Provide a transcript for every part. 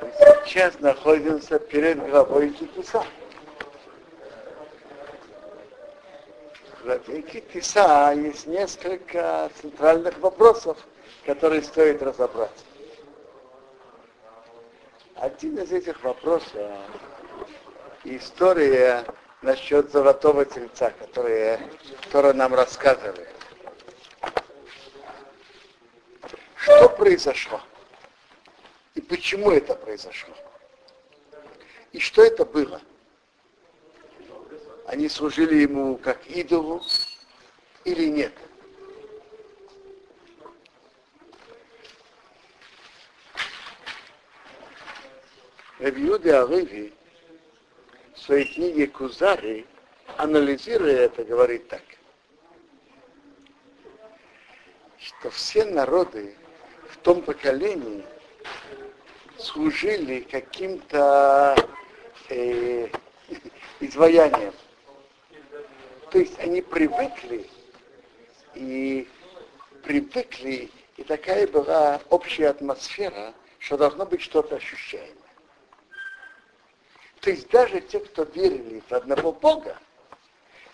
Мы сейчас находимся перед главой Китиса. В главе Китиса есть несколько центральных вопросов, которые стоит разобрать. Один из этих вопросов история насчет золотого тельца, которая, которая нам рассказывает. Что произошло? И почему это произошло? И что это было? Они служили ему как идолу или нет? Ревьюды Алыви в своей книге Кузари, анализируя это, говорит так, что все народы в том поколении служили каким-то э, изваянием. То есть они привыкли и привыкли, и такая была общая атмосфера, что должно быть что-то ощущаемое. То есть даже те, кто верили в одного Бога,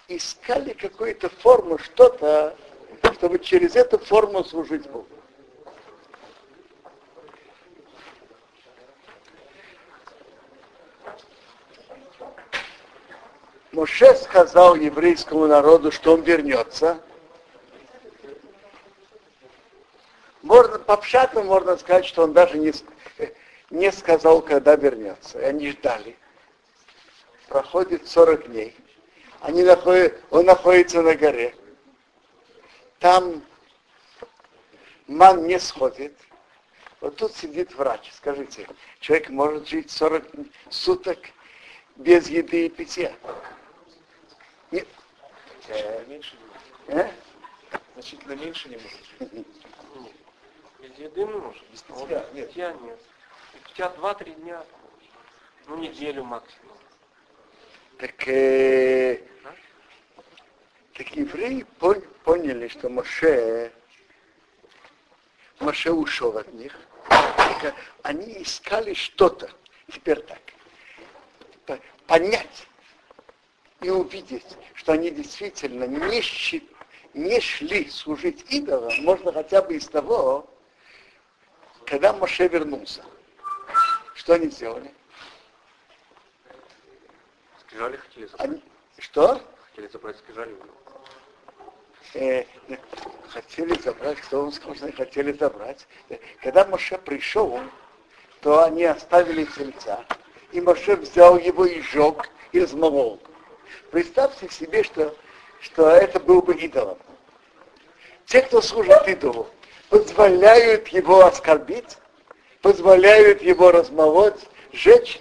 искали какую-то форму, что-то, чтобы через эту форму служить Богу. Моше сказал еврейскому народу, что он вернется. Можно, по пшату можно сказать, что он даже не, не сказал, когда вернется. И они ждали. Проходит 40 дней. Они находят, он находится на горе. Там ман не сходит. Вот тут сидит врач. Скажите, человек может жить 40 суток без еды и питья. Нет. Меньше не может. А? Значительно меньше не может. Без еды может. Без питья? нет. Питья нет. Питья 2-3 дня. Ну, неделю максимум. Так, э, а? так евреи пон, поняли, что Моше, Моше ушел от них. Они искали что-то. Теперь так. Понять, и увидеть, что они действительно не, щи, не шли служить идолам, можно хотя бы из того, когда Моше вернулся. Что они сделали? Скрижали хотели забрать. Они... Что? Хотели забрать скрижали. Э, хотели забрать, кто он сказал, хотели забрать. Когда Моше пришел, то они оставили тельца, и Моше взял его и сжег, и размолол. Представьте себе, что, что это был бы идолом. Те, кто служит идолу, позволяют его оскорбить, позволяют его размолоть, сжечь.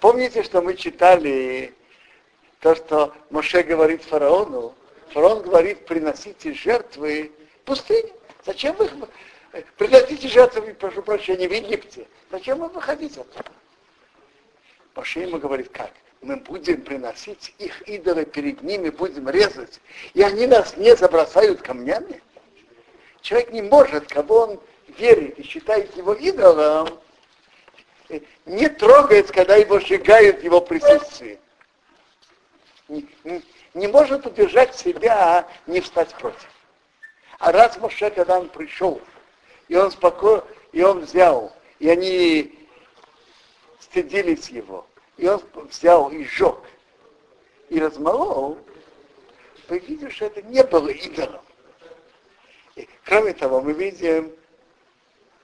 Помните, что мы читали то, что Моше говорит фараону? Фараон говорит, приносите жертвы пустыне. Зачем вы их приносите жертвы, прошу прощения, в Египте? Зачем вы выходите оттуда? Моше ему говорит, как? мы будем приносить их идолы перед ними, будем резать, и они нас не забросают камнями? Человек не может, кого он верит и считает его идолом, не трогает, когда его сжигают его присутствии. Не, не, не может удержать себя, не встать против. А раз Моше, когда он пришел, и он спокойно, и он взял, и они стыдились его, и он взял и сжег, и размолол, мы видим, что это не было идолом. И, кроме того, мы видим,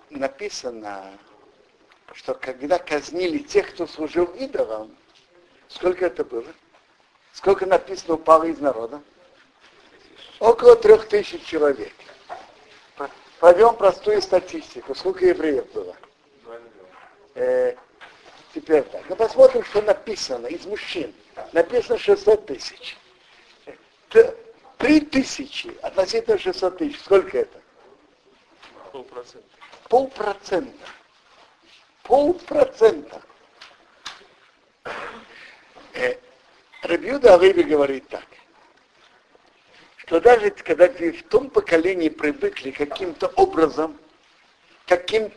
написано, что когда казнили тех, кто служил идолам, сколько это было? Сколько написано упало из народа? Около трех тысяч человек. Проведем простую статистику. Сколько евреев было? Э, Теперь так. Ну посмотрим, что написано из мужчин. Написано 600 тысяч. Три тысячи относительно 600 тысяч. Сколько это? Полпроцента. Полпроцента. Полпроцента. Э, Рабиуда Алиби говорит так, что даже когда в том поколении привыкли каким-то образом каким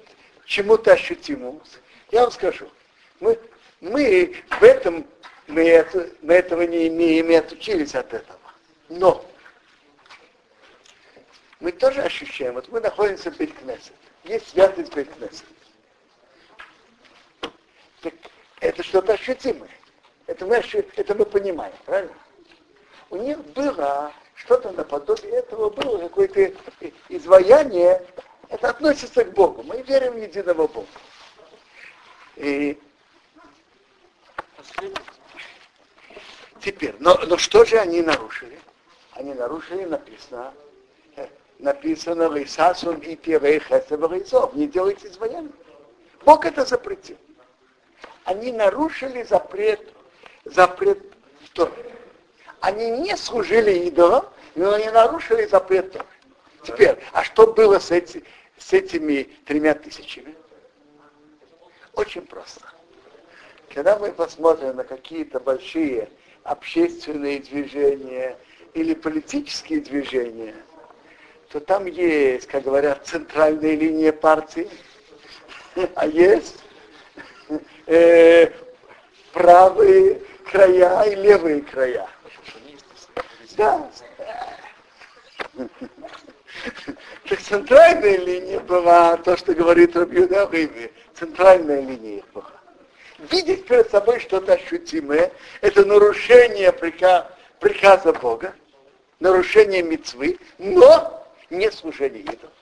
чему-то ощутимому, я вам скажу, мы, мы в этом, мы, это, мы этого не имеем и отучились от этого. Но мы тоже ощущаем, вот мы находимся в Бейткнесет, есть святость Бейткнесет. Так это что-то ощутимое. Это мы, это мы понимаем, правильно? У них было что-то наподобие этого, было какое-то изваяние, это относится к Богу. Мы верим в единого Бога. И теперь, но, но что же они нарушили? Они нарушили, написано, э, написано Лейсасун и Пирей Хесев Не делайте изваяние. Бог это запретил. Они нарушили запрет, запрет в Они не служили идолам, но они нарушили запрет Торы. Теперь, а что было с, эти, с этими тремя тысячами? Очень просто. Когда мы посмотрим на какие-то большие общественные движения или политические движения, то там есть, как говорят, центральная линия партии, а есть э, правые края и левые края. Да. Так центральная линия была то, что говорит Рабьюда Риви. Центральная линия была. Видеть перед собой что-то ощутимое, это нарушение приказа Бога, нарушение мецвы, но не служение идолам.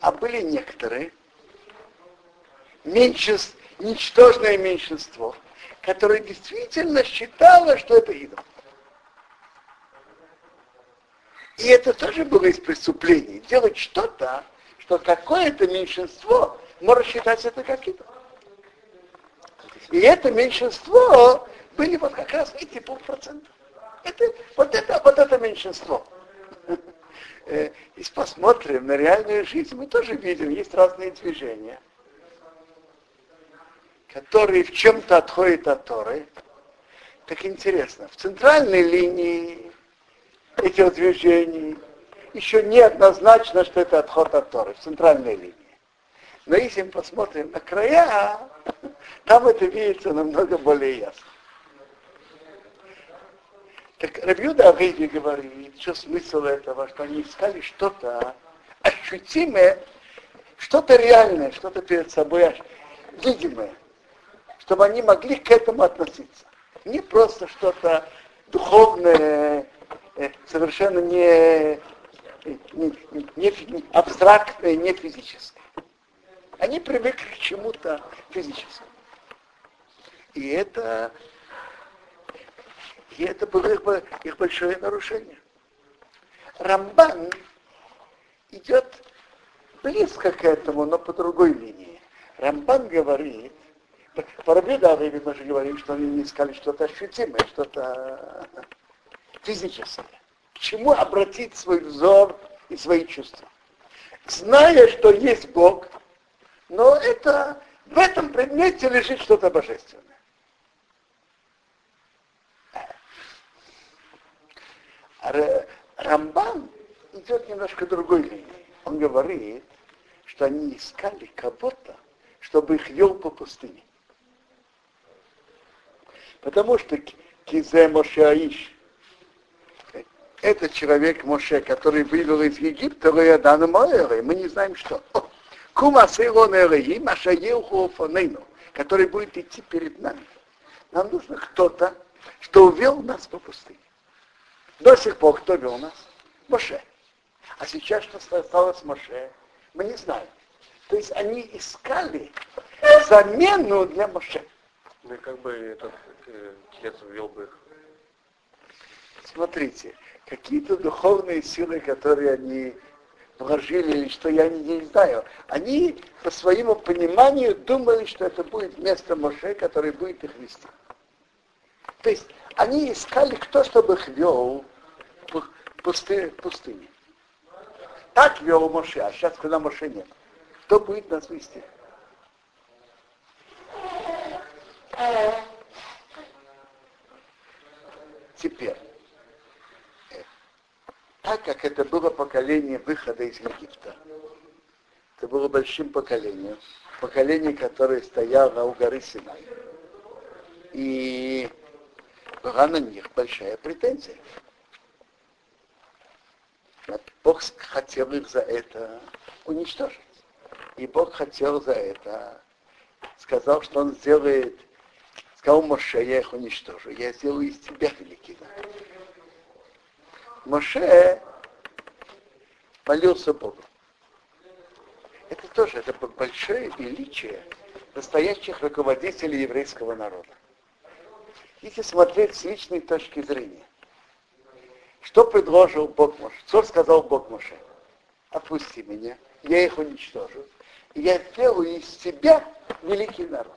А были некоторые, меньшинство, ничтожное меньшинство, которое действительно считало, что это идол. И это тоже было из преступлений. Делать что-то, что какое-то меньшинство может считать это как идол. И это меньшинство были вот как раз эти полпроцента. Это, вот, это, вот это меньшинство. Э, если посмотрим на реальную жизнь, мы тоже видим, есть разные движения, которые в чем-то отходят от Торы. Так интересно, в центральной линии этих движений еще неоднозначно, что это отход от Торы, в центральной линии. Но если мы посмотрим на края, там это видится намного более ясно. Так Рабьюда Авейди говорит, что смысл этого, что они искали что-то ощутимое, что-то реальное, что-то перед собой видимое, чтобы они могли к этому относиться. Не просто что-то духовное, э, совершенно не, не, не абстрактное, не физическое. Они привыкли к чему-то физическому. И это, и это было их, их большое нарушение. Рамбан идет близко к этому, но по другой линии. Рамбан говорит, по Рабидави мы же говорим, что они не искали что-то ощутимое, что-то физическое. К чему обратить свой взор и свои чувства? Зная, что есть Бог, но это, в этом предмете лежит что-то божественное. Рамбан идет немножко другой линией. Он говорит, что они искали кого-то, чтобы их вел по пустыне. Потому что Кизе Мошеаиш, это человек Моше, который вывел из Египта, мы не знаем что. Кума Сейлон Элеги, Машаелху Фонейну, который будет идти перед нами. Нам нужно кто-то, что увел нас по пустыне. До сих пор кто вел нас? Моше. А сейчас что стало с Моше? Мы не знаем. То есть они искали замену для Моше. Ну и как бы этот э, телец ввел бы их? Смотрите, какие-то духовные силы, которые они вложили, или что я не, не знаю, они по своему пониманию думали, что это будет место Моше, который будет их вести. То есть они искали кто, чтобы их вел пусты, пустыне. Так вел Моше, а сейчас, когда Моше нет, кто будет нас вести? Теперь, так как это было поколение выхода из Египта, это было большим поколением, поколение, которое стояло у горы Синай. И была на них большая претензия. Бог хотел их за это уничтожить. И Бог хотел за это, сказал, что он сделает, сказал Моше, я их уничтожу, я сделаю из тебя великий. Моше молился Богу. Это тоже это большое величие настоящих руководителей еврейского народа. Если смотреть с личной точки зрения, что предложил Бог Моше? Что сказал Бог Моше? Отпусти меня, я их уничтожу. И я сделаю из себя великий народ.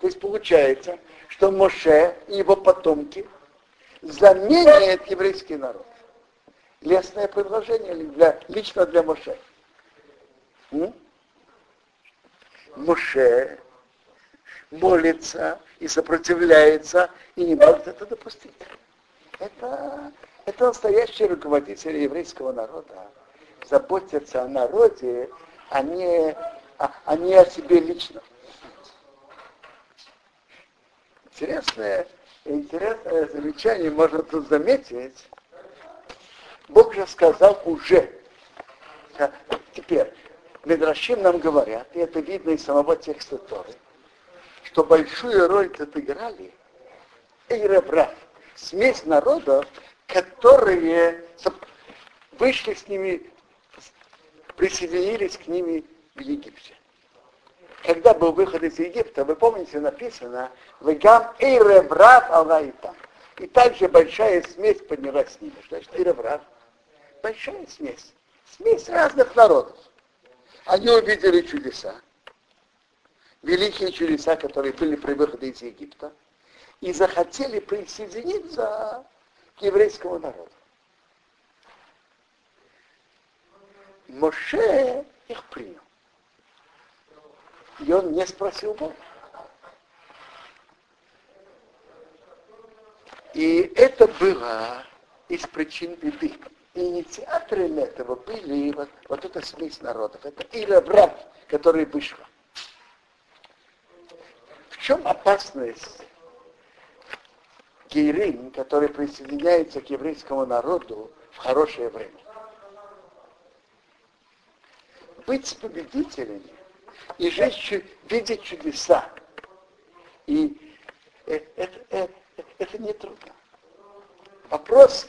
То есть получается, что Моше и его потомки заменяют еврейский народ лесное предложение для, лично для Моше. Моше молится и сопротивляется и не может это допустить. Это, это настоящий руководитель еврейского народа. Заботятся о народе, а не, а, а не о себе лично. Интересное, интересное замечание можно тут заметить, Бог же сказал уже. Теперь, Медрашим нам говорят, и это видно из самого текста Торы, что большую роль тут играли Эйребрав, смесь народов, которые вышли с ними, присоединились к ними в Египте. Когда был выход из Египта, вы помните, написано, «Вегам Эйребрав Аллаитам». И также большая смесь поднялась с ними. Значит Эйребрав? Большая смесь. Смесь разных народов. Они увидели чудеса. Великие чудеса, которые были при выходе из Египта. И захотели присоединиться к еврейскому народу. Моше их принял. И он не спросил Бога. И это было из причин беды инициаторами этого были вот, вот эта смесь народов. Это Ира брат, который вышел. В чем опасность гейрин, который присоединяется к еврейскому народу в хорошее время? Быть победителями и жить, видеть чудеса. И это, это, это, это не трудно. Вопрос,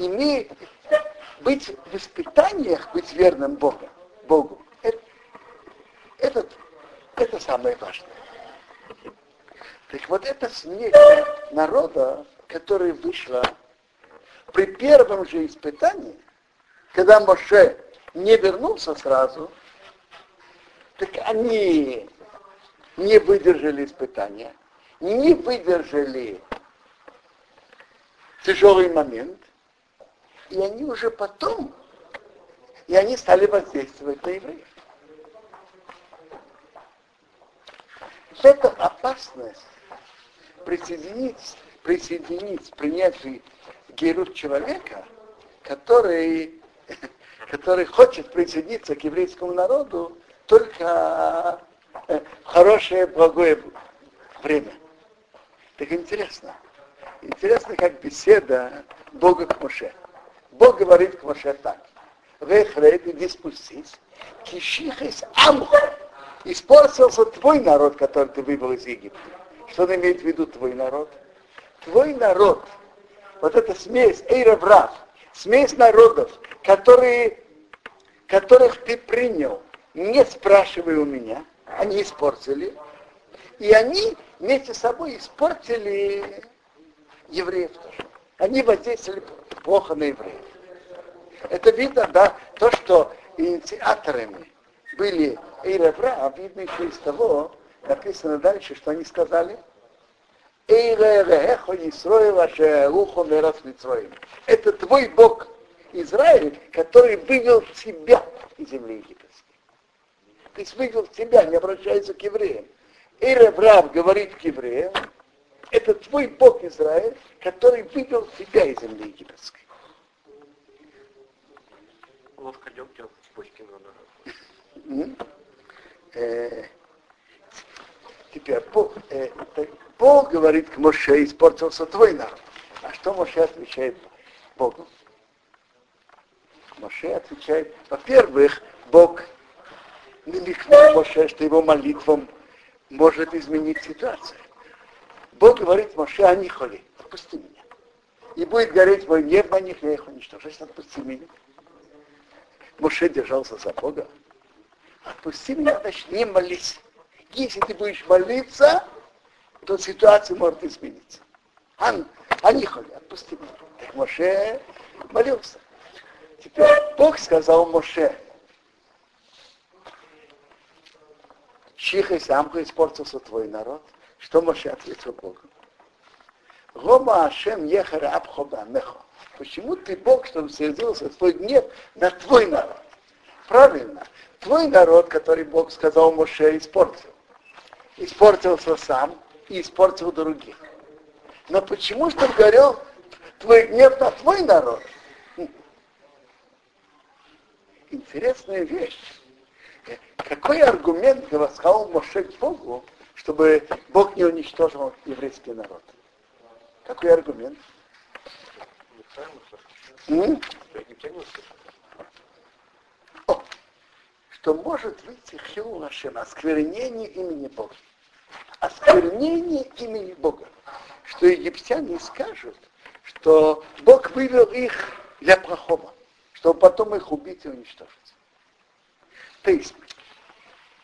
имеет быть в испытаниях, быть верным Богу, Богу. Это, это, это самое важное. Так вот эта смерть народа, которая вышла при первом же испытании, когда Моше не вернулся сразу, так они не выдержали испытания, не выдержали тяжелый момент, и они уже потом, и они стали воздействовать на евреев. Это опасность присоединить, присоединить, принять герут человека, который, который хочет присоединиться к еврейскому народу только в хорошее, благое время. Так интересно. Интересно, как беседа Бога к Моше. Бог говорит к Моше так. Вехред, иди спустись. Кишихис амх. Испортился твой народ, который ты вывел из Египта. Что он имеет в виду твой народ? Твой народ. Вот эта смесь, эйраврав, смесь народов, которые, которых ты принял, не спрашивая у меня, они испортили. И они вместе с собой испортили евреев тоже. Они воздействовали плохо на евреев. Это видно, да, то, что инициаторами были Эйревра, а видно еще из того, написано дальше, что они сказали, это твой Бог Израиль, который вывел тебя из земли египетской. То есть вывел тебя, не обращается к евреям. Иреврав говорит к евреям, это твой Бог Израиль, который вывел тебя из земли египетской лодка дегтя с бочки надо. Э, теперь Бог, э, Бог говорит к Моше, испортился твой народ. А что Моше отвечает Богу? Моше отвечает, во-первых, Бог намекнул Моше, что его молитвам может изменить ситуацию. Бог говорит Моше, они холи, отпусти меня. И будет гореть мой гнев на них, я их уничтожу. Отпусти меня. Моше держался за Бога. Отпусти меня, значит, не молись. Если ты будешь молиться, то ситуация может измениться. Ан, они холи, отпусти меня. Так Моше молился. Теперь Бог сказал Моше, Чиха и самка испортился твой народ. Что Моше ответил Богу? Рома Ашем ехара абхоба мехо. Почему ты Бог, чтобы сразился твой гнев на твой народ? Правильно. Твой народ, который Бог сказал Моше, испортил. Испортился сам и испортил других. Но почему, чтобы горел твой гнев на твой народ? Интересная вещь. Какой аргумент сказал Моше Богу, чтобы Бог не уничтожил еврейский народ? Какой аргумент? О, что может выйти хил нашим осквернение имени Бога. Осквернение имени Бога. Что египтяне скажут, что Бог вывел их для плохого, чтобы потом их убить и уничтожить. То есть,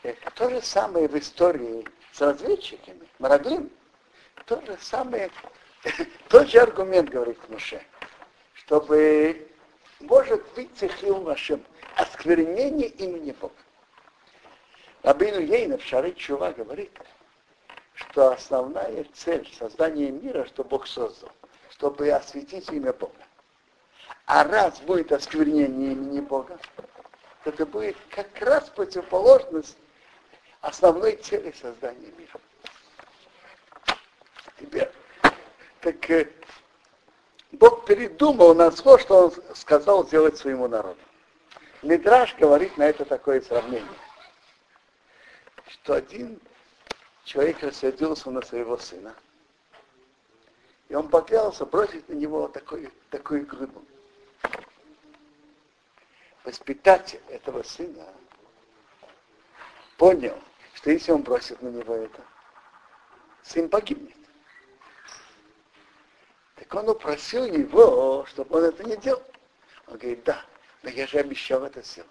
э, то же самое в истории с разведчиками, Мараглим, то же самое, тот же аргумент говорит Муше, чтобы может выйти хил нашим осквернение имени Бога. Рабин Ейнов, Шары Чува, говорит, что основная цель создания мира, что Бог создал, чтобы осветить имя Бога. А раз будет осквернение имени Бога, это будет как раз противоположность основной цели создания мира. Теперь, так э, Бог передумал на то, что он сказал сделать своему народу. Мидраш говорит на это такое сравнение, что один человек рассердился на своего сына, и он поклялся бросить на него такой, такую глыбу воспитатель этого сына понял, что если он бросит на него это, сын погибнет. Так он упросил его, чтобы он это не делал. Он говорит, да, но я же обещал это сделать.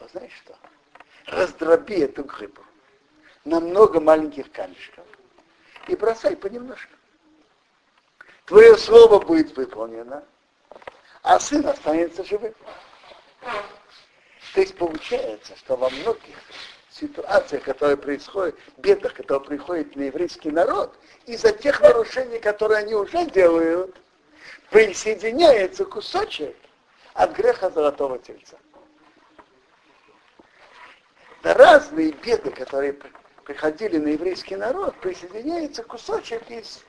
А знаешь что? Раздроби эту грибу на много маленьких камешков и бросай понемножку. Твое слово будет выполнено, а сын останется живым. То есть получается, что во многих ситуациях, которые происходят, бедах, которые приходят на еврейский народ, из-за тех нарушений, которые они уже делают, присоединяется кусочек от греха золотого тельца. На разные беды, которые приходили на еврейский народ, присоединяется кусочек из,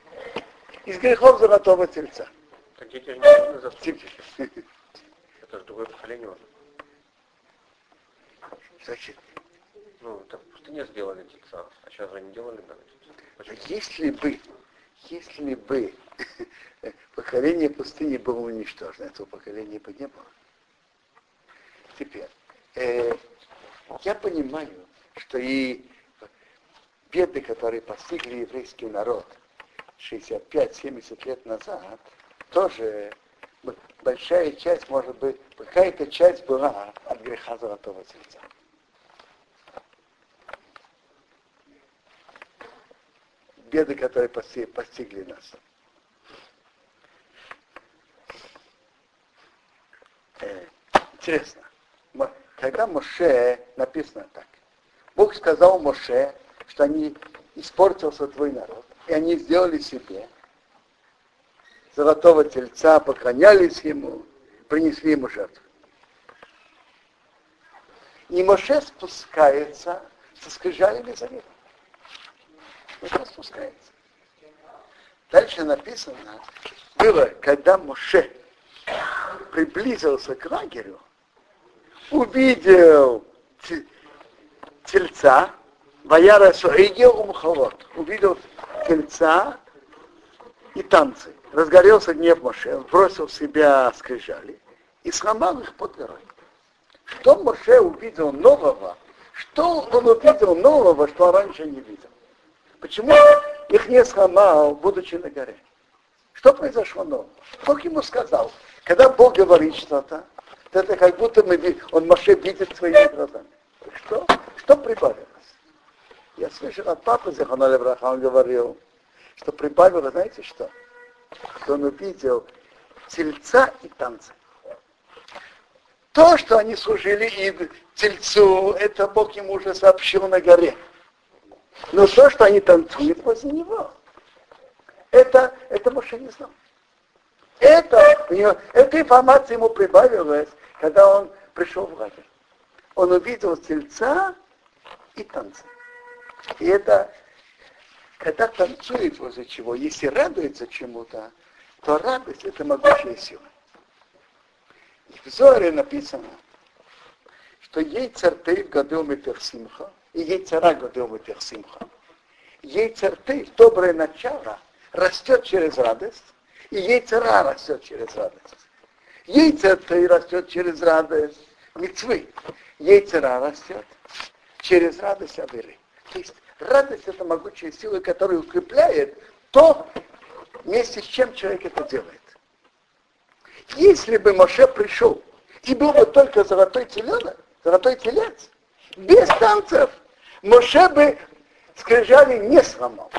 из грехов золотого тельца. Так дети же не Это же другое поколение уже. Значит, ну, так не сделали тельца, а сейчас же не делали да, Почему? Если бы, если бы поколение пустыни было уничтожено, этого поколения бы не было. Теперь, э, я понимаю, что и беды, которые постигли еврейский народ 65-70 лет назад, тоже большая часть, может быть, какая-то часть была от греха золотого тельца. Беды, которые постигли нас. Э, интересно, когда Моше написано так, Бог сказал Моше, что они испортился твой народ, и они сделали себе золотого тельца, поклонялись ему, принесли ему жертву. И Моше спускается со скрижалями завета. Моше спускается. Дальше написано, было, когда Моше приблизился к лагерю, увидел тельца, Ваяра Суэйгел Умхалот, увидел тельца и танцы. Разгорелся гнев Моше, бросил в себя скрижали и сломал их под горой. Что Моше увидел нового, что он увидел нового, что раньше не видел? Почему их не сломал, будучи на горе? Что произошло нового? Бог ему сказал, когда Бог говорит что-то, то это как будто мы, он Моше видит своими глазами. Что? Что прибавилось? Я слышал от папы Захана Левраха, он говорил, что прибавилось, знаете что? Что он увидел тельца и танца. То, что они служили и тельцу, это Бог ему уже сообщил на горе. Но то, что они танцуют возле него, это, это Моше не знал. Это, эта информация ему прибавилась, когда он пришел в лагерь. Он увидел тельца и танцы. И это, когда танцует возле чего, если радуется чему-то, то радость это могучая сила. И в Зоре написано, что ей царты в году Метерсимха, и ей цара году Метерсимха. Ей царты, доброе начало, растет через радость, и ей цара растет через радость. Ей царты растет через радость мецвы. Ей цара растет через радость Авиры. То есть радость это могучая сила, которая укрепляет то, вместе с чем человек это делает. Если бы Моше пришел и был бы только золотой теленок, золотой телец, без танцев, Моше бы скрижали не сломал.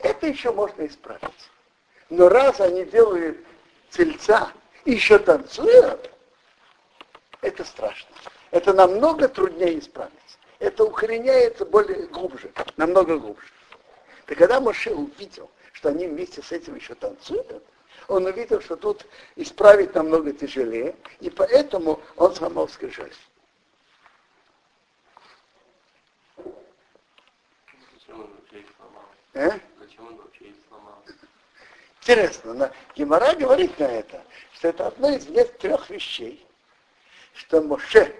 Это еще можно исправить. Но раз они делают тельца еще танцуют, это страшно. Это намного труднее исправить. Это укореняется более глубже, намного глубже. Так когда Моше увидел, что они вместе с этим еще танцуют, он увидел, что тут исправить намного тяжелее, и поэтому он сломал скрижаль. Э? Почему он вообще их сломал? Интересно, но Гемора говорит на это, что это одно из трех вещей, что Моше,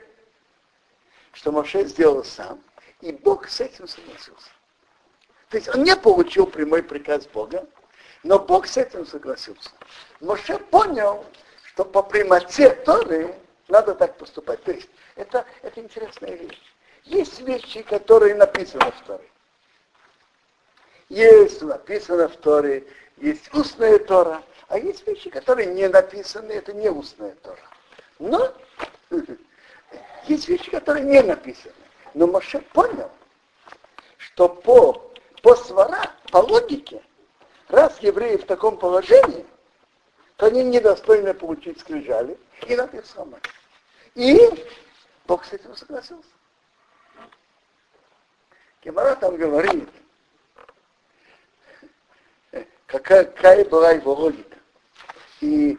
что Моше сделал сам, и Бог с этим согласился. То есть он не получил прямой приказ Бога, но Бог с этим согласился. Моше понял, что по прямоте Торы надо так поступать. То есть это, это интересная вещь. Есть вещи, которые написаны в Торе. Есть написано в Торе, есть устная Тора, а есть вещи, которые не написаны, это не устная Тора. Но есть вещи, которые не написаны. Но Моше понял, что по, по свара, по логике, раз евреи в таком положении, то они недостойны получить скрижали, и их сломать. И Бог с этим согласился. Гемора там говорит, какая, какая была его логика. И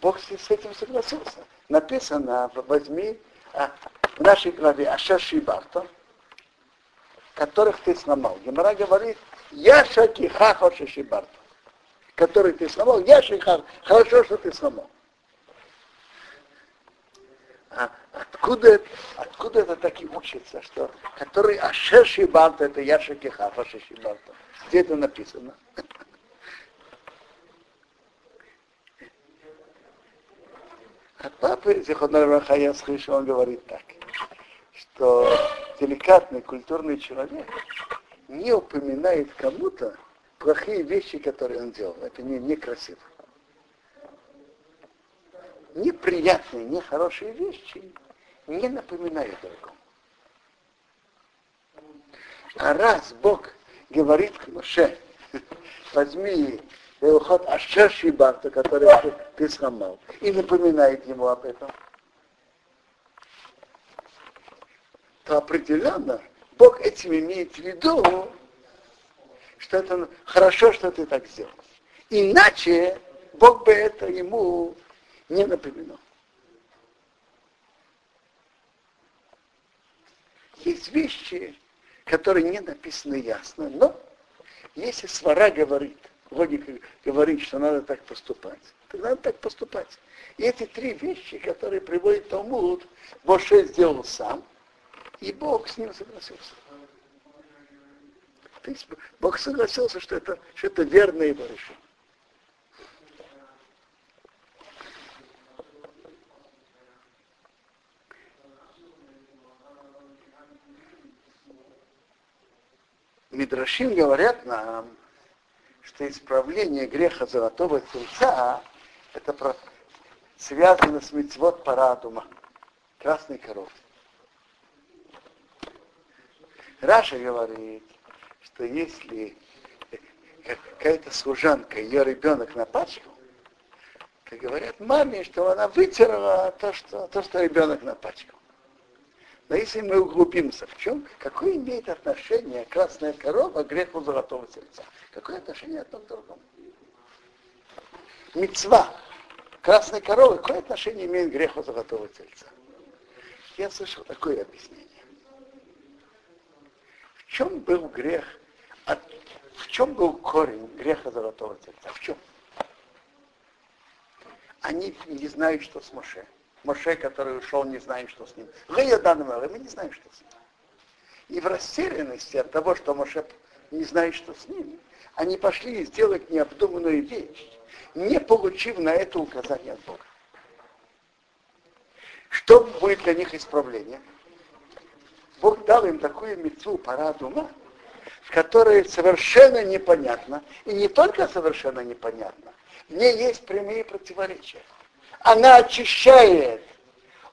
Бог с этим согласился. Написано, возьми а, в нашей главе Ашер Шибарта, которых ты сломал. Гемора говорит, я шакиха хоша Шибарта, который ты сломал, я шиха, хорошо, что ты сломал. А откуда, откуда это так и учится, что который Ашер Шибарта, это я шакиха хоша Шибарта. Где это написано? От папы Зихонар Раха я слышал, он говорит так, что деликатный культурный человек не упоминает кому-то плохие вещи, которые он делал. Это не, некрасиво. Неприятные, нехорошие вещи не напоминают другому. А раз Бог говорит к Моше, возьми уход Ашер Шибарта, который ты сломал, и напоминает ему об этом, то определенно Бог этим имеет в виду, что это хорошо, что ты так сделал. Иначе Бог бы это ему не напоминал. Есть вещи, которые не написаны ясно, но если свара говорит, логика говорит, что надо так поступать, Так надо так поступать. И эти три вещи, которые приводит Талмуд, Моше сделал сам, и Бог с ним согласился. То есть Бог согласился, что это, что это верное его решение. Мидрашим говорят нам, что исправление греха золотого тельца это про, связано с мецвод парадума, красной коровы. Раша говорит, что если какая-то служанка, ее ребенок напачкал, то говорят маме, что она вытерла то, что, то, что ребенок напачкал. Но если мы углубимся, в чем, какое имеет отношение красная корова к греху золотого сердца? Какое отношение одно к другому? Мецва красной коровы, какое отношение имеет к греху золотого тельца? Я слышал такое объяснение. В чем был грех, в чем был корень греха золотого тельца? В чем? Они не знают, что с Моше. Моше, который ушел, не знаем, что с ним. мы не знаем, что с ним. И в растерянности от того, что Моше не знает, что с ним, они пошли сделать необдуманную вещь, не получив на это указание от Бога. Что будет для них исправление? Бог дал им такую мецу парад ума, в которой совершенно непонятно, и не только совершенно непонятно, в ней есть прямые противоречия она очищает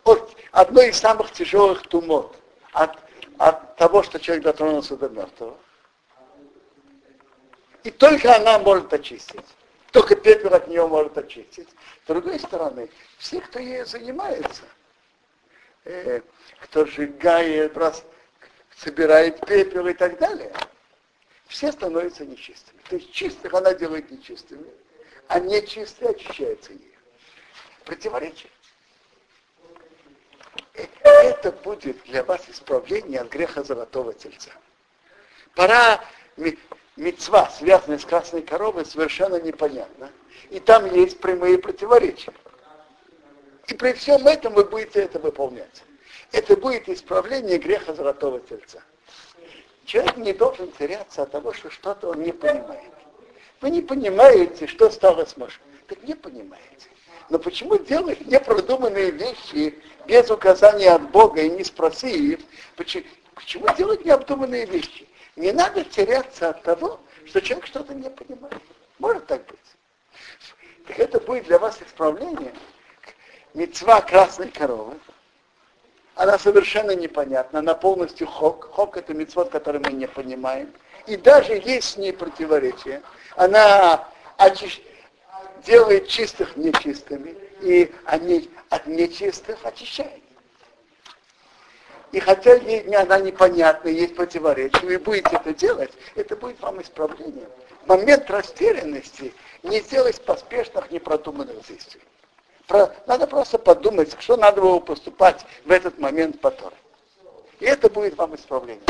от одной из самых тяжелых тумот, от, от того, что человек дотронулся до мертвого. И только она может очистить. Только пепел от нее может очистить. С другой стороны, все, кто ею занимается, э, кто сжигает, раз, собирает пепел и так далее, все становятся нечистыми. То есть чистых она делает нечистыми, а нечистые очищаются ей противоречие. Это будет для вас исправление от греха золотого тельца. Пора мецва, связанная с красной коровой, совершенно непонятна. И там есть прямые противоречия. И при всем этом вы будете это выполнять. Это будет исправление греха золотого тельца. Человек не должен теряться от того, что что-то он не понимает. Вы не понимаете, что стало с Машей. Так не понимаете. Но почему делать непродуманные вещи без указания от Бога и не спросив, почему, почему делать необдуманные вещи? Не надо теряться от того, что человек что-то не понимает. Может так быть. Так это будет для вас исправление. Мецва красной коровы. Она совершенно непонятна, она полностью хок. Хок это мецвод, который мы не понимаем. И даже есть с ней противоречие. Она очищает делает чистых нечистыми, и они от нечистых очищает. И хотя ей, она непонятна, есть противоречие, вы будете это делать, это будет вам исправлением. В момент растерянности не сделать поспешных, непродуманных действий. Про, надо просто подумать, что надо было поступать в этот момент по Торе. И это будет вам исправление.